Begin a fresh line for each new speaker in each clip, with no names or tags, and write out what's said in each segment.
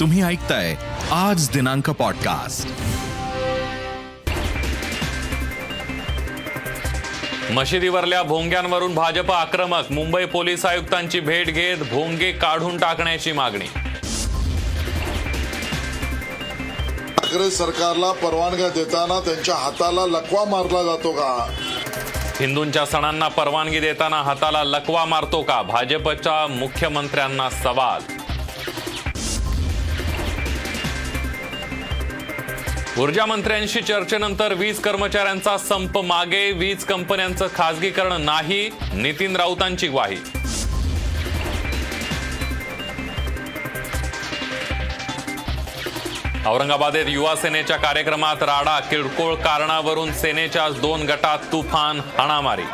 तुम्ही ऐकताय आज दिनांक पॉडकास्ट
मशिदीवरल्या भोंग्यांवरून भाजप आक्रमक. मुंबई पोलीस आयुक्तांची भेट घेत भोंगे काढून टाकण्याची मागणी.
ठाकरे सरकारला परवानग्या देताना त्यांच्या हाताला लकवा मारला जातो का?
हिंदूंच्या सणांना परवानगी देताना हाताला लकवा मारतो का? भाजपच्या मुख्यमंत्र्यांना सवाल. ऊर्जा मंत्र्यांशी चर्चेनंतर वीज कर्मचाऱ्यांचा संप मागे वीज कंपन्यांचं खासगीकरण नाही नितीन राऊतांची ग्वाही. औरंगाबादेत युवा सेनेच्या कार्यक्रमात राडा किरकोळ कारणावरून सेनेच्या दोन गटात तुफान हाणामारी.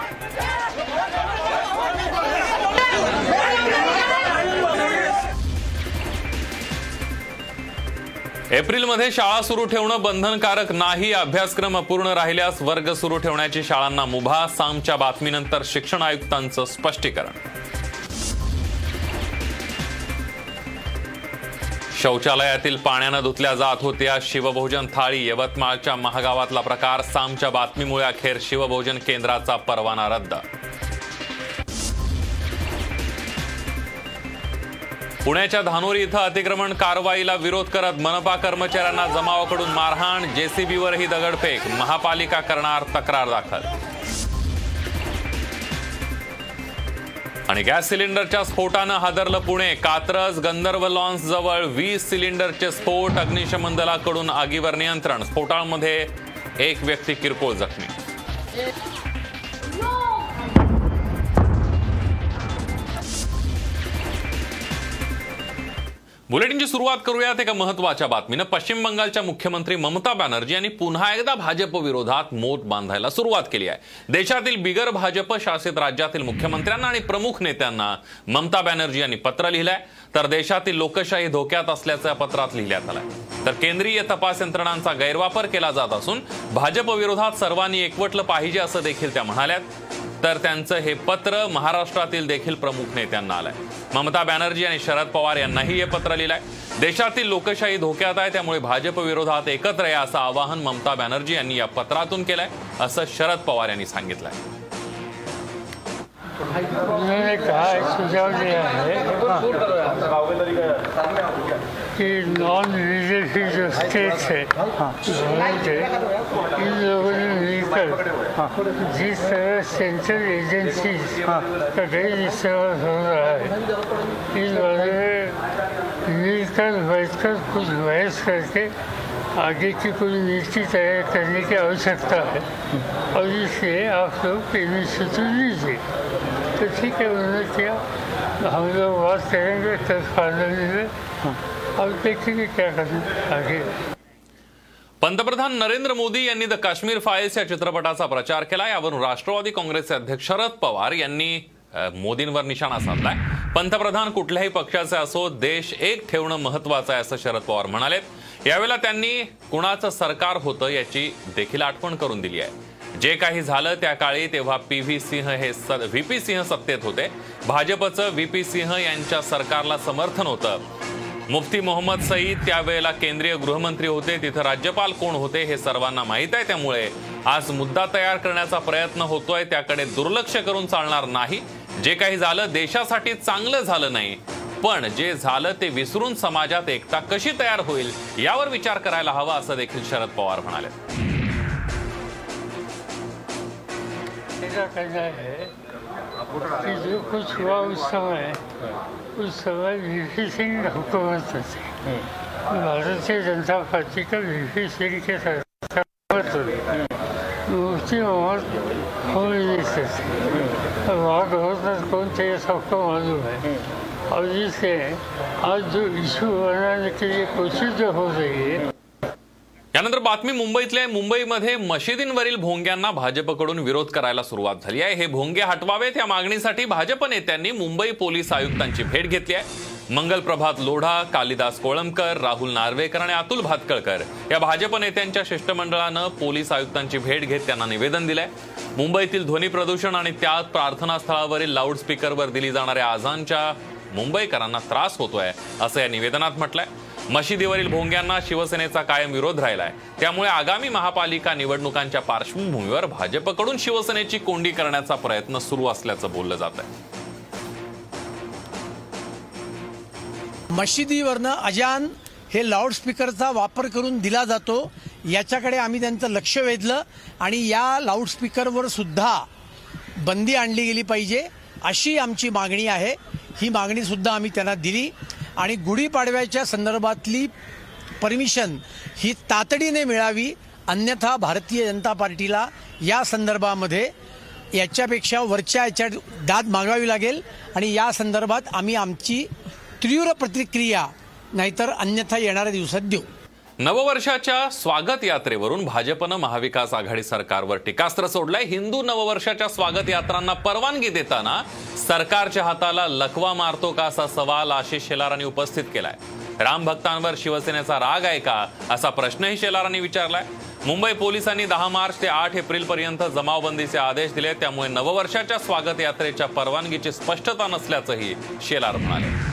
एप्रिलमध्ये शाळा सुरू ठेवणं बंधनकारक नाही अभ्यासक्रम अपूर्ण राहिल्यास वर्ग सुरू ठेवण्याची शाळांना मुभा सामच्या बातमीनंतर शिक्षण आयुक्तांचं स्पष्टीकरण. शौचालयातील पाण्यानं धुतल्या जात होत्या शिवभोजन थाळी यवतमाळच्या महागावातला प्रकार सामच्या बातमीमुळे अखेर शिवभोजन केंद्राचा परवाना रद्द पुण्याच्या धानोरी इथं अतिक्रमण कारवाईला विरोध करत मनपा कर्मचाऱ्यांना जमावाकडून मारहाण जेसीबीवरही दगडफेक महापालिका करणार तक्रार दाखल. आणि गॅस सिलेंडरच्या स्फोटानं हादरलं पुणे. कात्रज गंधर्व लॉन्स जवळ वीस सिलेंडरचे स्फोट अग्निशमन दलाकडून आगीवर नियंत्रण. स्फोटांमध्ये एक व्यक्ती किरकोळ जखमी. बुलेटिनची सुरुवात करूयात एका महत्त्वाच्या बातमीनं. पश्चिम बंगालच्या मुख्यमंत्री ममता बॅनर्जी यांनी पुन्हा एकदा भाजप विरोधात मोठ बांधायला सुरुवात केली आहे. देशातील बिगर भाजप शासित राज्यातील मुख्यमंत्र्यांना आणि प्रमुख नेत्यांना ममता बॅनर्जी यांनी पत्र लिहिलंय. तर देशातील लोकशाही धोक्यात असल्याचं या पत्रात लिहिण्यात आलंय. तर केंद्रीय तपास यंत्रणांचा गैरवापर केला जात असून भाजप विरोधात सर्वांनी एकवटलं पाहिजे असं देखील त्या म्हणाल्यात. तर त्यांचं हे पत्र महाराष्ट्रातील देखील प्रमुख नेत्यांना आलंय. ममता बॅनर्जी आणि शरद पवार यांनाही हे पत्र लिहिलंय. देशातील लोकशाही धोक्यात आहे त्यामुळे भाजप विरोधात एकत्र या असं आवाहन ममता बॅनर्जी यांनी या पत्रातून केलंय असं शरद पवार यांनी सांगितलंय.
काय कहा कि नॉन रिलीजियस जो स्टेट्स है। गवर्नमेंट है इन लोगों ने मिलकर जिस तरह सेंट्रल एजेंसीज का गैर इस्तेमाल हो रहा है, इन लोगों ने मिलकर बैठकर कुछ बहस करके आगे की कोई नीति तैयार करने की आवश्यकता है। और इसलिए आप लोग इनिशिएटिव लीजिए। तो ठीक है, उन्होंने किया। हम लोग बात करेंगे फाइनली में। अब देखेंगे क्या आगे।
पंतप्रधान नरेंद्र मोदी यांनी द काश्मीर फाईल्स या चित्रपटाचा प्रचार केला. यावरून राष्ट्रवादी काँग्रेसचे अध्यक्ष शरद पवार यांनी मोदींवर निशाणा साधलाय. पंतप्रधान कुठल्याही पक्षाचे असो देश एक ठेवणं महत्वाचं आहे असं शरद पवार म्हणालेत यावेळेला त्यांनी कुणाचं सरकार होतं याची देखील आठवण करून दिली आहे. जे काही झालं त्या काळी तेव्हा पी व्ही सिंह हे व्ही पी सिंह सत्तेत होते. भाजपचं व्ही पी सिंह यांच्या सरकारला समर्थन होतं. मुफ्ती मोहम्मद सईद त्यावेळेला केंद्रीय गृहमंत्री होते. तिथं राज्यपाल कोण होते हे सर्वांना माहीत आहे त्यामुळे. आज मुद्दा तयार करण्याचा प्रयत्न होतोय. त्याकडे दुर्लक्ष करून चालणार नाही. जे काही झालं देशासाठी चांगलं झालं नाही. पण जे झालं ते विसरून समाजात एकता कशी तयार होईल यावर विचार करायला हवा असं देखील शरद पवार म्हणाले.
कुछ हुआ उस समय उस समय वी सिंह हुकूमत में थे भारतीय जनता पार्टी का वी सिंह के सरकार मुफ्ती मोहम्मद होम मिनिस्टर थे और वहाँ गवर्नर कौन थे ये सबको मालूम है और जिससे आज जो इशू बनाने के लिए कोशिश जो हो रही है
यानंतर बातमी मुंबईतल्या मुंबईमध्ये मशिदींवरील भोंग्यांना भाजपकडून विरोध करायला सुरुवात झाली आहे. हे भोंगे हटवावेत या मागणीसाठी भाजप नेत्यांनी मुंबई पोलीस आयुक्तांची भेट घेतली आहे. मंगल प्रभात लोढा कालिदास कोळंबकर राहुल नार्वेकर आणि अतुल भातकळकर या भाजप नेत्यांच्या शिष्टमंडळानं पोलीस आयुक्तांची भेट घेत त्यांना निवेदन दिलंय. मुंबईतील ध्वनी प्रदूषण आणि त्यात प्रार्थनास्थळावरील लाऊडस्पीकरवर दिली जाणाऱ्या आजांच्या मुंबईकरांना त्रास होतोय असं या निवेदनात म्हटलंय. मशिदीवरील भोंग्यांना शिवसेनेचा कायम विरोध राहिलाय. त्यामुळे आगामी महापालिका निवडणुकांच्या पार्श्वभूमीवर भाजपकडून शिवसेनेची कोंडी करण्याचा प्रयत्न सुरू असल्याचं बोललं जात आहे
मशिदीवरनं अजान हे लाऊडस्पीकरचा वापर करून दिला जातो याच्याकडे आम्ही त्यांचं लक्ष वेधलं आणि या लाऊडस्पीकरवर सुद्धा बंदी आणली गेली पाहिजे अशी आमची मागणी आहे. ही मागणीसुद्धा आम्ही त्यांना दिली. आणि गुढीपाडव्याच्या संदर्भातली परमिशन ही तातडीने मिळावी अन्यथा भारतीय जनता पार्टीला या संदर्भामध्ये याच्यापेक्षा वरच्या याच्या दाद मागावी लागेल आणि या संदर्भात आम्ही आमची तीव्र प्रतिक्रिया नाहीतर अन्यथा येणाऱ्या दिवसात देऊ.
नववर्षाच्या स्वागत यात्रेवरून भाजपनं महाविकास आघाडी सरकारवर टीकास्त्र सोडलंय. हिंदू नववर्षाच्या स्वागत यात्रांना परवानगी देताना सरकारच्या हाताला लकवा मारतो का असा सवाल आशिष शेलारांनी उपस्थित केलाय. राम भक्तांवर शिवसेनेचा राग आहे का असा प्रश्नही शेलारांनी विचारलाय. मुंबई पोलिसांनी दहा मार्च ते आठ एप्रिल पर्यंत जमावबंदीचे आदेश दिले त्यामुळे नववर्षाच्या स्वागत यात्रेच्या परवानगीची स्पष्टता नसल्याचंही शेलार म्हणाले.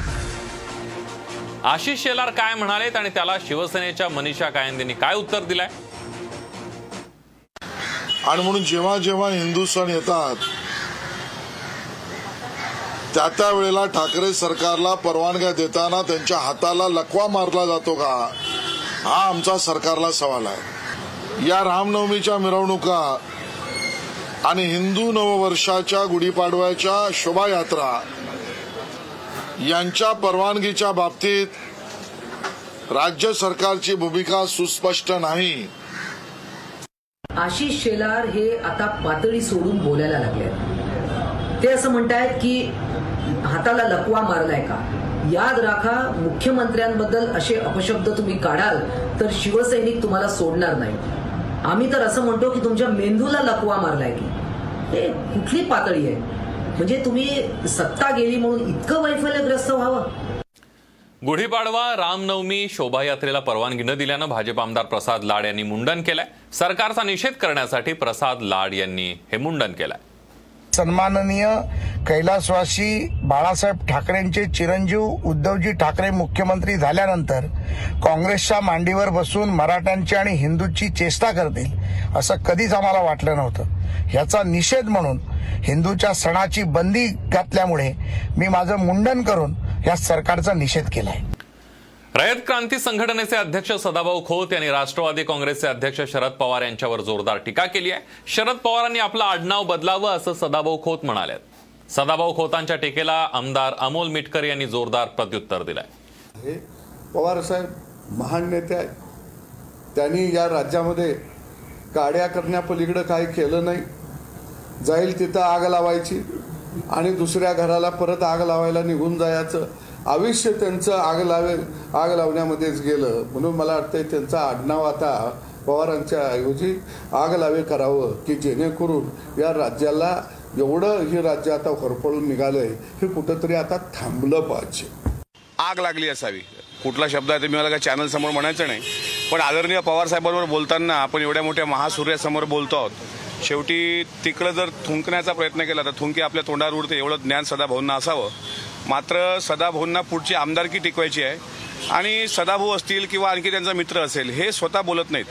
आशिष शेलार काय म्हणालेत आणि त्याला शिवसेनेच्या मनीषा कायंदेनी काय उत्तर दिलंय?
आणि म्हणून जेव्हा जेव्हा हिंदू सण येतात त्या त्या वेळेला ठाकरे सरकारला परवानग्या देताना त्यांच्या हाताला लकवा मारला जातो का? हा आमचा सरकारला सवाल आहे. या रामनवमीच्या मिरवणुका आणि हिंदू नववर्षाच्या गुढीपाडव्याच्या शोभायात्रा यांच्या परवानगीच्या बाबतीत राज्य सरकारची भूमिका सुस्पष्ट नाही.
आशिष शेलार हे आता पातळी सोडून बोलायला लागले ते असं म्हणतायत की हाताला लकवा मारलाय का? याद राखा मुख्यमंत्र्यांबद्दल असे अपशब्द तुम्ही काढाल तर शिवसैनिक तुम्हाला सोडणार नाही. आम्ही तर असं म्हणतो की तुमच्या मेंदूला लकवा मारलाय की. हे कुठली पातळी आहे? म्हणजे तुम्ही सत्ता गेली म्हणून इतकं वैफल्यग्रस्त व्हावं?
गुढीपाडवा रामनवमी शोभायात्रेला परवानगी न दिल्यानं भाजप आमदार प्रसाद लाड यांनी मुंडन केलंय. सरकारचा निषेध करण्यासाठी प्रसाद लाड यांनी हे मुंडन केलंय.
सन्माननीय कैलासवासी बाळासाहेब ठाकरेंचे चिरंजीव उद्धवजी ठाकरे मुख्यमंत्री झाल्यानंतर काँग्रेसच्या मांडीवर बसून मराठ्यांची आणि हिंदूंची चेष्टा करतील असं कधीच आम्हाला वाटलं नव्हतं. ह्याचा निषेध म्हणून हिंदूच्या सणाची बंदी घातल्यामुळे मी माझं मुंडन करून या सरकारचा निषेध केलाय.
रयत क्रांती संघटनेचे अध्यक्ष सदाभाऊ खोत यांनी राष्ट्रवादी काँग्रेसचे अध्यक्ष शरद पवार यांच्यावर जोरदार टीका केली आहे. शरद पवारांनी आपलं आडनाव बदलावं असं सदाभाऊ खोत म्हणाले सदाभाऊ खोतांच्या टीकेला आमदार अमोल मिटकर यांनी जोरदार प्रत्युत्तर दिलंय.
हे पवारसाहेब महान नेते आहेत. त्यांनी या राज्यामध्ये काड्या करण्यापलीकडं काही केलं नाही. जाईल तिथं आग लावायची आणि दुसऱ्या घराला परत आग लावायला निघून जायचं. आयुष्य त्यांचं आग लावे आग लावण्यामध्येच गेलं. म्हणून मला वाटतंय त्यांचा आडनाव आता पवारांच्या ऐवजी आग लावे करावं की जेणेकरून या राज्याला एवढं हे राज्य आता होरपळून निघालंय हे कुठंतरी आता थांबलं पाहिजे.
आग लागली असावी. कुठला शब्द आहे ते मी मला काय चॅनल समोर म्हणायचं नाही. पण आदरणीय पवार साहेबांवर बोलताना आपण एवढ्या मोठ्या महासूर्यासमोर बोलतो आहोत. शेवटी तिकडं जर थुंकण्याचा प्रयत्न केला तर थुंकी आपल्या तोंडावर उडते एवढं ज्ञान सदाभाऊंना असावं. मात्र सदाभाऊंना पुढची आमदारकी टिकवायची आहे. आणि सदाभाऊ असतील किंवा आणखी त्यांचा मित्र असेल हे स्वतः बोलत नाहीत.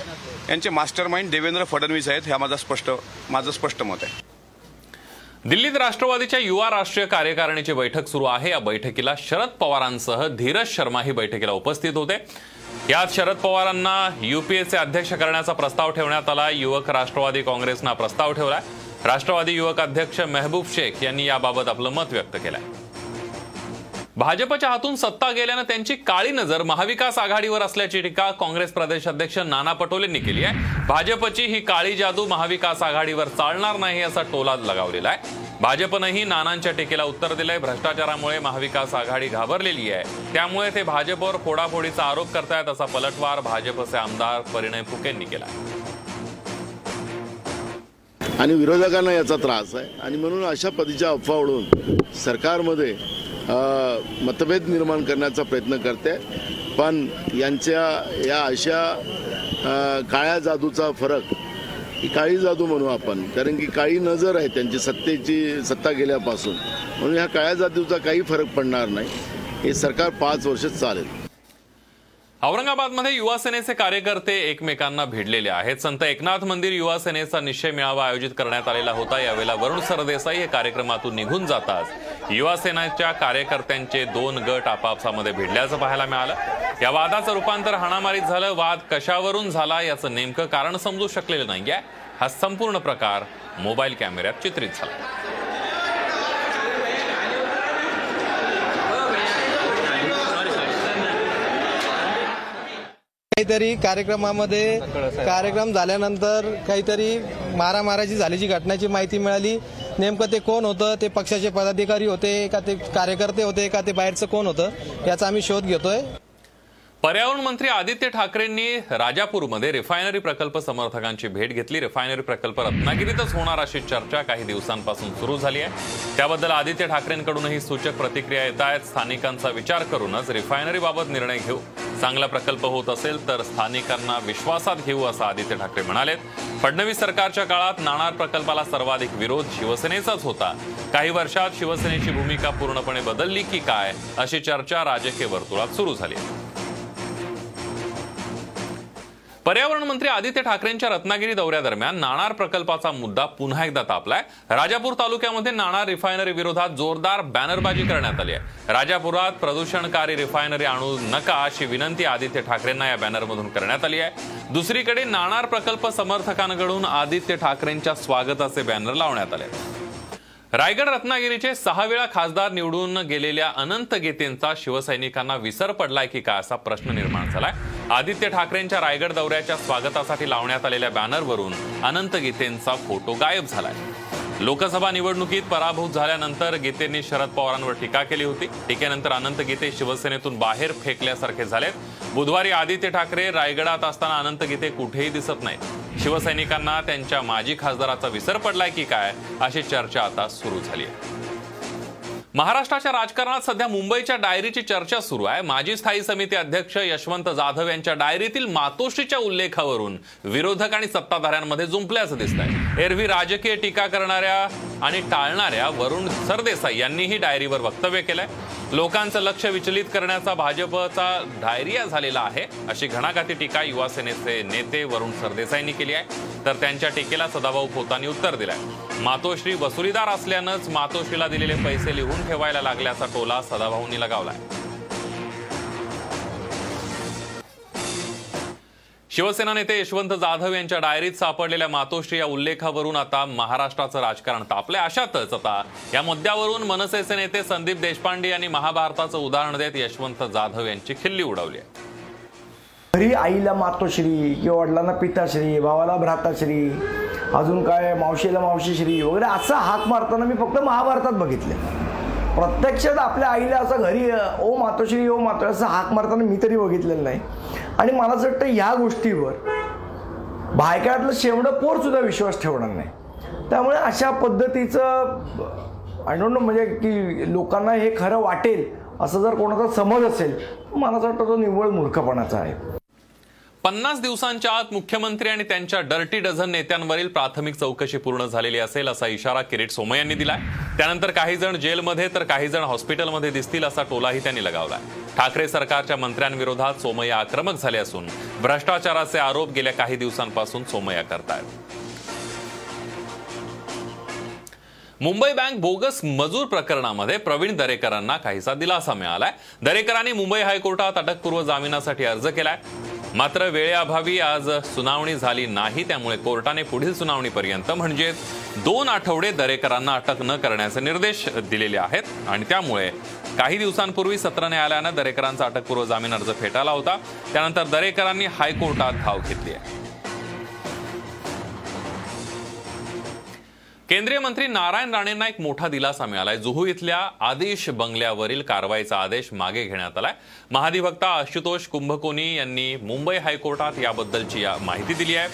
यांचे मास्टर माइंड देवेंद्र फडणवीस आहेत ह्या माझा स्पष्ट माझं स्पष्ट मत आहे.
दिल्लीत राष्ट्रवादीच्या युवा राष्ट्रीय कार्यकारिणीची बैठक सुरू आहे. या बैठकीला शरद पवारांसह धीरज शर्मा ही बैठकीला उपस्थित होते. यात शरद पवारांना युपीएचे अध्यक्ष करण्याचा प्रस्ताव ठेवण्यात आला. युवक राष्ट्रवादी काँग्रेसनं प्रस्ताव ठेवला. राष्ट्रवादी युवक अध्यक्ष मेहबूब शेख यांनी याबाबत आपलं मत व्यक्त केलंय. भाजपच्या हातून सत्ता गेल्यानं त्यांची काळी नजर महाविकास आघाडीवर असल्याची टीका काँग्रेस प्रदेश अध्यक्ष नाना पटोलेंनी केली आहे. भाजपची ही काळी जादू महाविकास आघाडीवर चालणार नाही असा टोला लगावलेला आहे. भाजपनंही नानांच्या टीकेला उत्तर दिलंय. भ्रष्टाचारामुळे महाविकास आघाडी घाबरलेली आहे. त्यामुळे ते भाजपवर फोडाफोडीचा आरोप करतायत असा पलटवार भाजपचे आमदार परिणय फुकेंनी केला
आणि विरोधकांना याचा त्रास आहे. आणि म्हणून अशा पद्धतीच्या अफवा उडून सरकारमध्ये मतभेद निर्माण करण्याचा प्रयत्न करते. पण यांच्या या अशा काळ्या जादूचा फरक ही काळी जादू म्हणू आपण कारण की काळी नजर आहे त्यांची सत्तेची सत्ता गेल्यापासून. म्हणून ह्या काळ्या जादूचा काही फरक पडणार नाही. हे सरकार पाच वर्ष चालेल.
औरंगाबादमध्ये युवासेनेचे कार्यकर्ते एकमेकांना भिडलेले आहेत. संत एकनाथ मंदिर युवासेनेचा निश्चय मेळावा आयोजित करण्यात आलेला होता. यावेळेला वरुण सरदेसाई हे कार्यक्रमातून निघून जाताच युवासेनेच्या कार्यकर्त्यांचे दोन गट आपापसामध्ये भिडल्याचं पाहायला मिळालं. या वादाचं रूपांतर हाणामारीत झालं. वाद कशावरून झाला याचं नेमकं कारण समजू शकलेलं नाहीये. हा संपूर्ण प्रकार मोबाईल कॅमेऱ्यात चित्रित झाला.
काहीतरी कार्यक्रमामध्ये कार्यक्रम झाल्यानंतर काहीतरी मारामाराची झाल्याची घटनाची माहिती मिळाली. नेमकं ते कोण होतं? ते पक्षाचे पदाधिकारी होते का ते कार्यकर्ते होते का ते बाहेरचं कोण होतं? याचा आम्ही शोध घेतोय.
पर्यावरण मंत्री आदित्य ठाकरेंनी राजापूरमध्ये रिफायनरी प्रकल्प समर्थकांची भेट घेतली. रिफायनरी प्रकल्प रत्नागिरीतच होणार अशी चर्चा काही दिवसांपासून सुरू झाली आहे. त्याबद्दल आदित्य ठाकरेंकडूनही सूचक प्रतिक्रिया येत आहेत. स्थानिकांचा विचार करूनच रिफायनरीबाबत निर्णय घेऊ. चांगला प्रकल्प होत असेल तर स्थानिकांना विश्वासात घेऊ असं आदित्य ठाकरे म्हणालेत. फडणवीस सरकारच्या काळात नाणार प्रकल्पाला सर्वाधिक विरोध शिवसेनेचाच होता. काही वर्षात शिवसेनेची भूमिका पूर्णपणे बदलली की काय अशी चर्चा राजकीय वर्तुळात सुरू झाली आहे. पर्यावरण मंत्री आदित्य ठाकरेंच्या रत्नागिरी दौऱ्यादरम्यान नाणार प्रकल्पाचा मुद्दा पुन्हा एकदा तापलाय. राजापूर तालुक्यामध्ये नाणार रिफायनरी विरोधात जोरदार बॅनरबाजी करण्यात आली आहे. राजापुरात प्रदूषणकारी रिफायनरी आणू नका अशी विनंती आदित्य ठाकरेंना या बॅनरमधून करण्यात आली आहे. दुसरीकडे नाणार प्रकल्प समर्थकांकडून आदित्य ठाकरेंच्या स्वागताचे बॅनर लावण्यात आले रायगड रत्नागिरीचे सहा वेळा खासदार निवडून गेलेल्या अनंत गेतेंचा शिवसैनिकांना विसर पडलाय की काय असा प्रश्न निर्माण झालाय. आदित्य ठाकरेंच्या रायगड दौऱ्याच्या स्वागतासाठी लावण्यात आलेल्या बॅनरवरून अनंत गीतेंचा फोटो गायब झालाय. लोकसभा निवडणुकीत पराभूत झाल्यानंतर गीतेंनी शरद पवारांवर टीका केली होती. टीकेनंतर अनंत गीते शिवसेनेतून बाहेर फेकल्यासारखे झालेत. बुधवारी आदित्य ठाकरे रायगडात असताना अनंत गीते कुठेही दिसत नाहीत. शिवसैनिकांना त्यांच्या माजी खासदाराचा विसर पडलाय की काय अशी चर्चा आता सुरू झाली आहे. महाराष्ट्राच्या राजकारणात सध्या मुंबईच्या डायरीची चर्चा सुरू आहे. माजी स्थायी समिती अध्यक्ष यशवंत जाधव यांच्या डायरीतील मातोश्रीच्या उल्लेखावरून विरोधक आणि सत्ताधाऱ्यांमध्ये जुंपल्याचं दिसत आहे एरवी राजकीय टीका करणाऱ्या आणि टाळणाऱ्या वरुण सरदेसाई यांनीही डायरीवर वक्तव्य केलंय. लोकांचं लक्ष विचलित करण्याचा भाजपचा डायरिया झालेला आहे अशी घणाघाती टीका युवा सेनेचे नेते वरुण सरदेसाईंनी केली आहे. तर त्यांच्या टीकेला सदाभाऊ खोतांनी उत्तर दिलंय. मातोश्री वसुलीदार असल्यानंच मातोश्रीला दिलेले पैसे लिहून ठेवायला लागल्याचा टोला सदाभाऊंनी लगावलाय शिवसेना नेते यशवंत जाधव यांच्या डायरीत सापडलेल्या मातोश्री या उल्लेखावरून आता महाराष्ट्राचं राजकारण तापलंय. अशातच आता या मुद्द्यावरून मनसेचे नेते संदीप देशपांडे यांनी महाभारताचं उदाहरण देत यशवंत जाधव यांची खिल्ली उडवली आहे.
घरी आईला मातोश्री किंवा वडिलांना पिताश्री भावाला भ्राताश्री अजून काय मावशीला मावशीश्री वगैरे असा हाक मारताना मी फक्त महाभारतात बघितले प्रत्यक्षात आपल्या आईला असं घरी ओ मातोश्री ओ मातो असं हाक मारताना मी तरी बघितलेलं नाही. आणि मला असं वाटतं ह्या गोष्टीवर भायकाळातलं शेवडं पोर सुद्धा विश्वास ठेवणार नाही. त्यामुळे अशा पद्धतीचं आय डोंट नो म्हणजे की लोकांना हे खरं वाटेल असं जर कोणाचा समज असेल मला असं वाटतं तो निव्वळ मूर्खपणाचा आहे.
पन्नास दिवसांच्या आत मुख्यमंत्री आणि त्यांच्या डर्टी डझन नेत्यांवरील प्राथमिक चौकशी पूर्ण झालेली असेल असा इशारा किरीट सोमय यांनी दिलाय. त्यानंतर काही जण जेलमध्ये तर काही जण हॉस्पिटलमध्ये दिसतील असा टोलाही त्यांनी लगावलाय. ठाकरे सरकारच्या मंत्र्यांविरोधात सोमय्या आक्रमक झाले असून भ्रष्टाचाराचे आरोप गेल्या काही दिवसांपासून सोमय्या करतायत. मुंबई बँक बोगस मजूर प्रकरणामध्ये प्रवीण दरेकरांना काहीसा दिलासा मिळालाय. दरेकरांनी मुंबई हायकोर्टात अटकपूर्व जामिनासाठी अर्ज केलाय. मात्र वेळेअभावी आज सुनावणी झाली नाही त्यामुळे कोर्टाने पुढील सुनावणीपर्यंत म्हणजे दोन आठवडे दरेकरांना अटक न करण्याचे निर्देश दिलेले आहेत. आणि त्यामुळे काही दिवसांपूर्वी सत्र न्यायालयानं दरेकरांचा अटकपूर्व जामीन अर्ज फेटाळला होता. त्यानंतर दरेकरांनी हायकोर्टात धाव घेतली आहे. केंद्रीय मंत्री नारायण राणेंना एक मोठा दिलासा मिळालाय. जुहू इथल्या आदेश बंगल्यावरील कारवाईचा आदेश मागे घेण्यात आलाय. महाधिवक्ता आशुतोष कुंभकोनी यांनी मुंबई हायकोर्टात याबद्दलची या माहिती दिली आहे.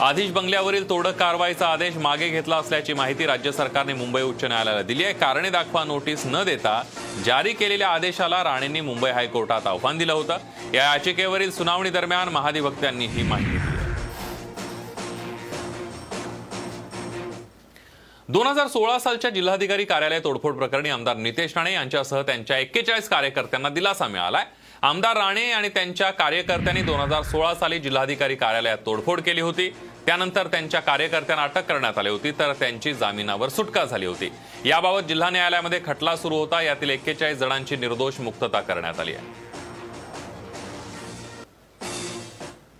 आदेश बंगल्यावरील तोडक कारवाईचा आदेश मागे घेतला असल्याची माहिती राज्य सरकारने मुंबई उच्च न्यायालयाला दिली आहे. कारणे दाखवा नोटीस न देता जारी केलेल्या आदेशाला राणेंनी मुंबई हायकोर्टात आव्हान दिलं होतं. या याचिकेवरील सुनावणी दरम्यान महाधिवक्त्यांनी ही माहिती दिली दोन हजार सोळा सालच्या जिल्हाधिकारी कार्यालय तोडफोड प्रकरणी आमदार नितेश राणे यांच्यासह त्यांच्या एक्केचाळीस कार्यकर्त्यांना दिलासा मिळालाय. आमदार राणे आणि त्यांच्या कार्यकर्त्यांनी दोन हजार सोळा साली जिल्हाधिकारी कार्यालयात तोडफोड केली होती. त्यानंतर त्यांच्या कार्यकर्त्यांना अटक करण्यात आली होती तर त्यांची जामिनावर सुटका झाली होती. याबाबत जिल्हा न्यायालयामध्ये खटला सुरू होता यातील एक्केचाळीस जणांची निर्दोष मुक्तता करण्यात आली आहे.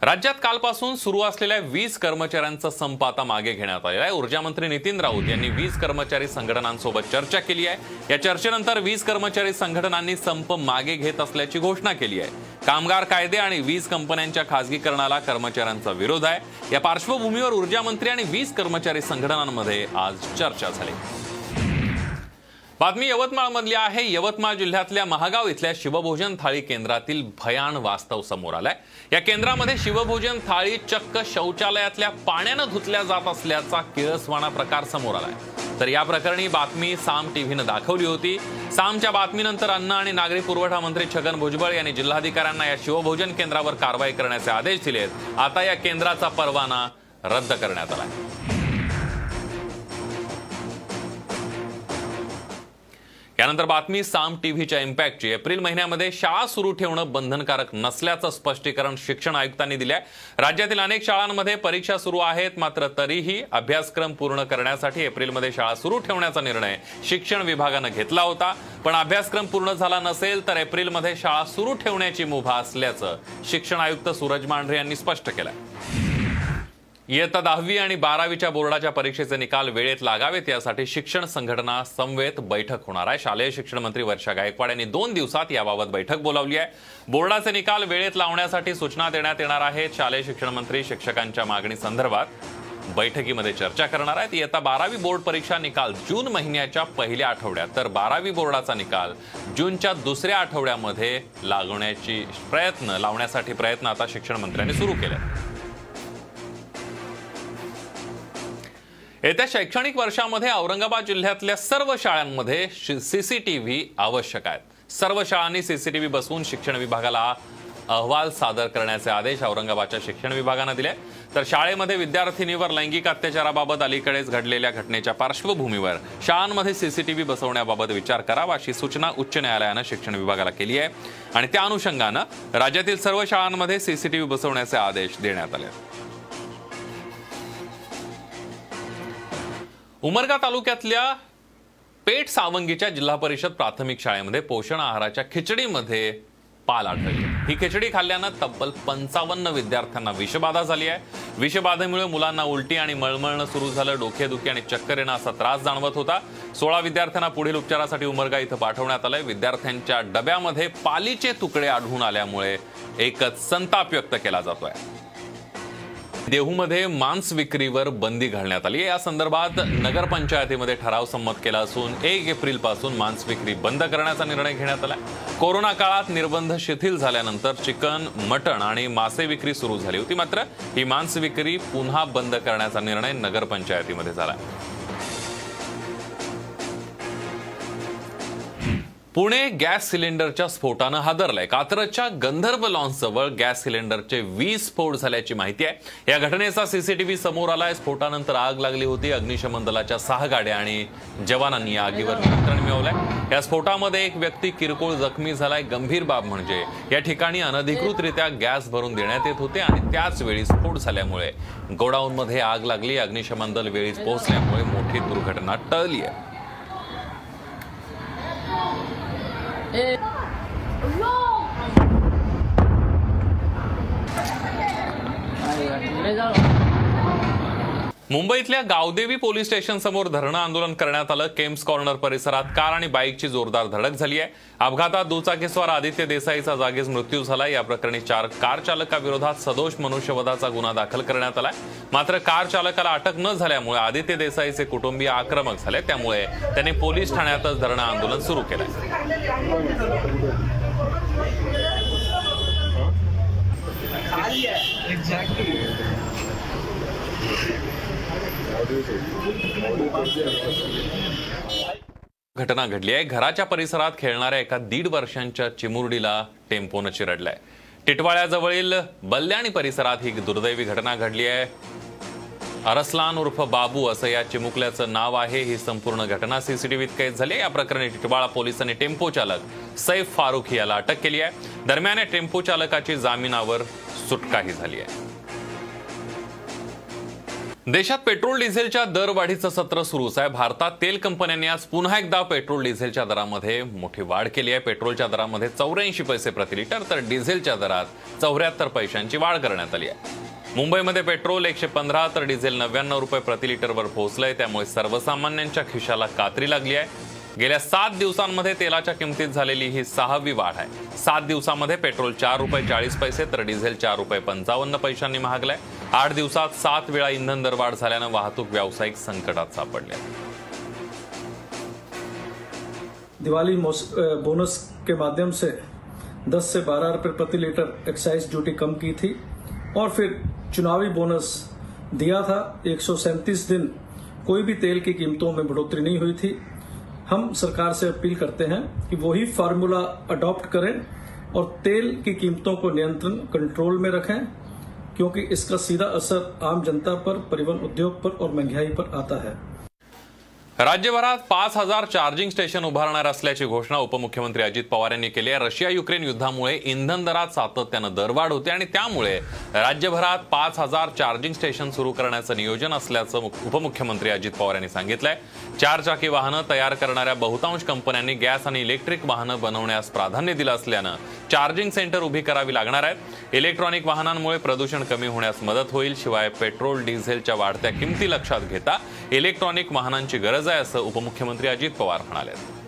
राज्यात कालपासून सुरू असलेल्या वीज कर्मचाऱ्यांचा संप आता मागे घेण्यात आलेला आहे. ऊर्जा मंत्री नितीन राऊत यांनी वीज कर्मचारी संघटनांसोबत चर्चा केली आहे. या चर्चेनंतर वीज कर्मचारी संघटनांनी संप मागे घेत असल्याची घोषणा केली आहे. कामगार कायदे आणि वीज कंपन्यांच्या खासगीकरणाला कर्मचाऱ्यांचा विरोध आहे. या पार्श्वभूमीवर ऊर्जा मंत्री आणि वीज कर्मचारी संघटनांमध्ये आज चर्चा झाली. बातमी यवतमाळमधली आहे. यवतमाळ जिल्ह्यातल्या महागाव इथल्या शिवभोजन थाळी केंद्रातील भयान वास्तव समोर आलाय. या केंद्रामध्ये शिवभोजन थाळी चक्क शौचालयातल्या पाण्यानं धुतल्या जात असल्याचा किळसवाणा प्रकार समोर आलाय. तर या प्रकरणी बातमी साम टीव्हीनं दाखवली होती. सामच्या बातमीनंतर अन्न आणि नागरी पुरवठा मंत्री छगन भुजबळ यांनी जिल्हाधिकाऱ्यांना या शिवभोजन केंद्रावर कारवाई करण्याचे आदेश दिलेत. आता या केंद्राचा परवाना रद्द करण्यात आलाय. यानंतर बातमी साम टीव्हीच्या इम्पॅक्टची. एप्रिल महिन्यामध्ये शाळा सुरू ठेवणं बंधनकारक नसल्याचं स्पष्टीकरण शिक्षण आयुक्तांनी दिलंय. राज्यातील अनेक शाळांमध्ये परीक्षा सुरू आहेत मात्र तरीही अभ्यासक्रम पूर्ण करण्यासाठी एप्रिलमध्ये शाळा सुरू ठेवण्याचा निर्णय शिक्षण विभागानं घेतला होता. पण अभ्यासक्रम पूर्ण झाला नसेल तर एप्रिलमध्ये शाळा सुरू ठेवण्याची मुभा असल्याचं शिक्षण आयुक्त सूरज मांढरे यांनी स्पष्ट केलं इयत्ता दहावी आणि बारावीच्या बोर्डाच्या परीक्षेचे निकाल वेळेत लागावेत यासाठी शिक्षण संघटना समवेत बैठक होणार आहे. शालेय शिक्षण मंत्री वर्षा गायकवाड यांनी दोन दिवसात याबाबत बैठक बोलावली आहे. बोर्डाचे निकाल वेळेत लावण्यासाठी सूचना देण्यात येणार आहेत. शालेय शिक्षण मंत्री शिक्षकांच्या मागणी संदर्भात बैठकीमध्ये चर्चा करणार आहेत. इयत्ता बारावी बोर्ड परीक्षा निकाल जून महिन्याच्या पहिल्या आठवड्यात तर बारावी बोर्डाचा निकाल जूनच्या दुसऱ्या आठवड्यामध्ये लागवण्याची प्रयत्न लावण्यासाठी प्रयत्न आता शिक्षण मंत्र्यांनी सुरू केले येत्या शैक्षणिक वर्षामध्ये औरंगाबाद जिल्ह्यातल्या सर्व शाळांमध्ये सीसीटीव्ही आवश्यक आहेत. सर्व शाळांनी सीसीटीव्ही बसवून शिक्षण विभागाला अहवाल सादर करण्याचे आदेश औरंगाबादच्या शिक्षण विभागानं दिले तर शाळेमध्ये विद्यार्थिनीवर लैंगिक अत्याचाराबाबत अलीकडेच घडलेल्या घटनेच्या पार्श्वभूमीवर शाळांमध्ये सीसीटीव्ही बसवण्याबाबत विचार करावा अशी सूचना उच्च न्यायालयानं शिक्षण विभागाला केली आहे. आणि त्या अनुषंगानं राज्यातील सर्व शाळांमध्ये सीसीटीव्ही बसवण्याचे आदेश देण्यात आले आहेत. उमरगा तालुक्यातल्या पेठ सावंगीच्या जिल्हा परिषद प्राथमिक शाळेमध्ये पोषण आहाराच्या खिचडीमध्ये पाल आढळली. ही खिचडी खाल्ल्यानं तब्बल पंचावन्न विद्यार्थ्यांना विषबाधा झाली आहे. विषबाधेमुळे मुलांना उलटी आणि मळमळणं सुरू झालं. डोकेदुखी आणि चक्कर येणं असा त्रास जाणवत होता. सोळा विद्यार्थ्यांना पुढील उपचारासाठी उमरगा इथं पाठवण्यात आलंय. विद्यार्थ्यांच्या डब्यामध्ये पालीचे तुकडे आढळून आल्यामुळे एकच संताप व्यक्त केला जातोय. देहूमध्ये मांस विक्रीवर बंदी घालण्यात आली. या संदर्भात नगरपंचायतीमध्ये ठराव संमत केला असून एक एप्रिलपासून मांस विक्री बंद करण्याचा निर्णय घेण्यात आला कोरोना काळात निर्बंध शिथिल झाल्यानंतर चिकन मटण आणि मासे विक्री सुरू झाली होती मात्र ही मांस विक्री पुन्हा बंद करण्याचा निर्णय नगरपंचायतीमध्ये झाला. पुणे गॅस सिलेंडरच्या स्फोटानं हादरलंय. कात्रजच्या गंधर्व लॉन्सजवळ गॅस सिलेंडरचे वीज स्फोट झाल्याची माहिती आहे. या घटनेचा सीसीटीव्ही समोर आलाय. स्फोटानंतर आग लागली होती. अग्निशमन दलाच्या सहा गाड्या आणि जवानांनी या आगीवर नियंत्रण मिळवलंय. या स्फोटामध्ये एक व्यक्ती किरकोळ जखमी झालाय. गंभीर बाब म्हणजे या ठिकाणी अनधिकृतरित्या गॅस भरून देण्यात येत होते आणि त्याच वेळी स्फोट झाल्यामुळे गोडाऊनमध्ये आग लागली. अग्निशमन दल वेळीच पोहोचल्यामुळे मोठी दुर्घटना टळली आहे. えー、あれだろう मुंबईतल्या गावदेवी पोलीस स्टेशन समोर धरणं आंदोलन करण्यात आलं. केम्स कॉर्नर परिसरात कार आणि बाईकची जोरदार धडक झाली आहे. अपघातात दुचाकीस्वार आदित्य देसाईचा जागीच मृत्यू झाला. या प्रकरणी चार कार चालकाविरोधात सदोष मनुष्यवधाचा गुन्हा दाखल करण्यात आलाय. मात्र कार चालकाला अटक न झाल्यामुळे आदित्य देसाईचे कुटुंबीय आक्रमक झाले. त्यामुळे त्यांनी पोलीस ठाण्यातच धरणं आंदोलन सुरू केलंय. घटना घडली आहे. घराच्या परिसरात खेळणाऱ्या एका दीड वर्षांच्या चिमुरडीला टेम्पोनं चिरडलाय. टिटवाळ्याजवळील बल्याणी परिसरात ही दुर्दैवी घटना घडली आहे. अरसलान उर्फ बाबू असं या चिमुकल्याचं नाव आहे. ही संपूर्ण घटना सीसीटीव्हीत कैद झाली या प्रकरणी टिटवाळा पोलिसांनी टेम्पो चालक सैफ फारुख याला अटक केली आहे. दरम्यान या टेम्पो चालकाची जामिनावर सुटकाही झाली आहे. देशात पेट्रोल डिझेलच्या दरवाढीचं सत्र सुरूच आहे भारतात तेल कंपन्यांनी आज पुन्हा एकदा पेट्रोल डिझेलच्या दरामध्ये मोठी वाढ केली आहे. पेट्रोलच्या दरामध्ये चौऱ्याऐंशी पैसे प्रति लिटर तर डिझेलच्या दरात चौऱ्याहत्तर पैशांची वाढ करण्यात आली आहे. मुंबईमध्ये पेट्रोल एकशे पंधरा तर डिझेल नव्याण्णव रुपये प्रति लिटरवर पोहोचलंय. त्यामुळे सर्वसामान्यांच्या खिशाला कात्री लागली आहे. गेल्या सात दिवसांमध्ये तेलाच्या किमतीत झालेली ही सहावी वाढ आहे. सात दिवसामध्ये पेट्रोल चार रुपये चाळीस पैसे तर डिझेल चार रुपये पंचावन्न पैशांनी महागलाय. आठ दिवसात सात वेळा इंधन दरवाढ झाल्यानं वाहतूक व्यावसायिक संकटात सापडले.
दिवाली मोस- बोनस के माध्यम से 10 से 12 रुपए प्रति लीटर एक्साइज ड्यूटी कम की थी और फिर चुनावी बोनस दिया था। एक दिन कोई भी तेल की कीमतों में बढ़ोतरी नहीं हुई थी। हम सरकार से अपील करते हैं कि वही फार्मूला अडॉप्ट करें और तेल की कीमतों को नियंत्रण कंट्रोल में रखें, क्योंकि इसका सीधा असर आम जनता पर, परिवहन उद्योग पर और महँगाई पर आता है।
राज्यभरात पाच हजार चार्जिंग स्टेशन उभारणार असल्याची घोषणा उपमुख्यमंत्री अजित पवार यांनी केली आहे. रशिया युक्रेन युद्धामुळे इंधन दरात सातत्यानं दरवाढ होते आणि त्यामुळे राज्यभरात पाच हजार चार्जिंग स्टेशन सुरू करण्याचं नियोजन असल्याचं उपमुख्यमंत्री अजित पवार यांनी सांगितलंय. चार चाकी वाहनं तयार करणाऱ्या बहुतांश कंपन्यांनी गॅस आणि इलेक्ट्रिक वाहनं बनवण्यास प्राधान्य दिलं असल्यानं चार्जिंग सेंटर उभी करावी लागणार आहेत. इलेक्ट्रॉनिक वाहनांमुळे प्रदूषण कमी होण्यास मदत होईल शिवाय पेट्रोल डिझेलच्या वाढत्या किमती लक्षात घेता इलेक्ट्रॉनिक वाहनांची गरज आहे असं उपमुख्यमंत्री अजित पवार म्हणाले.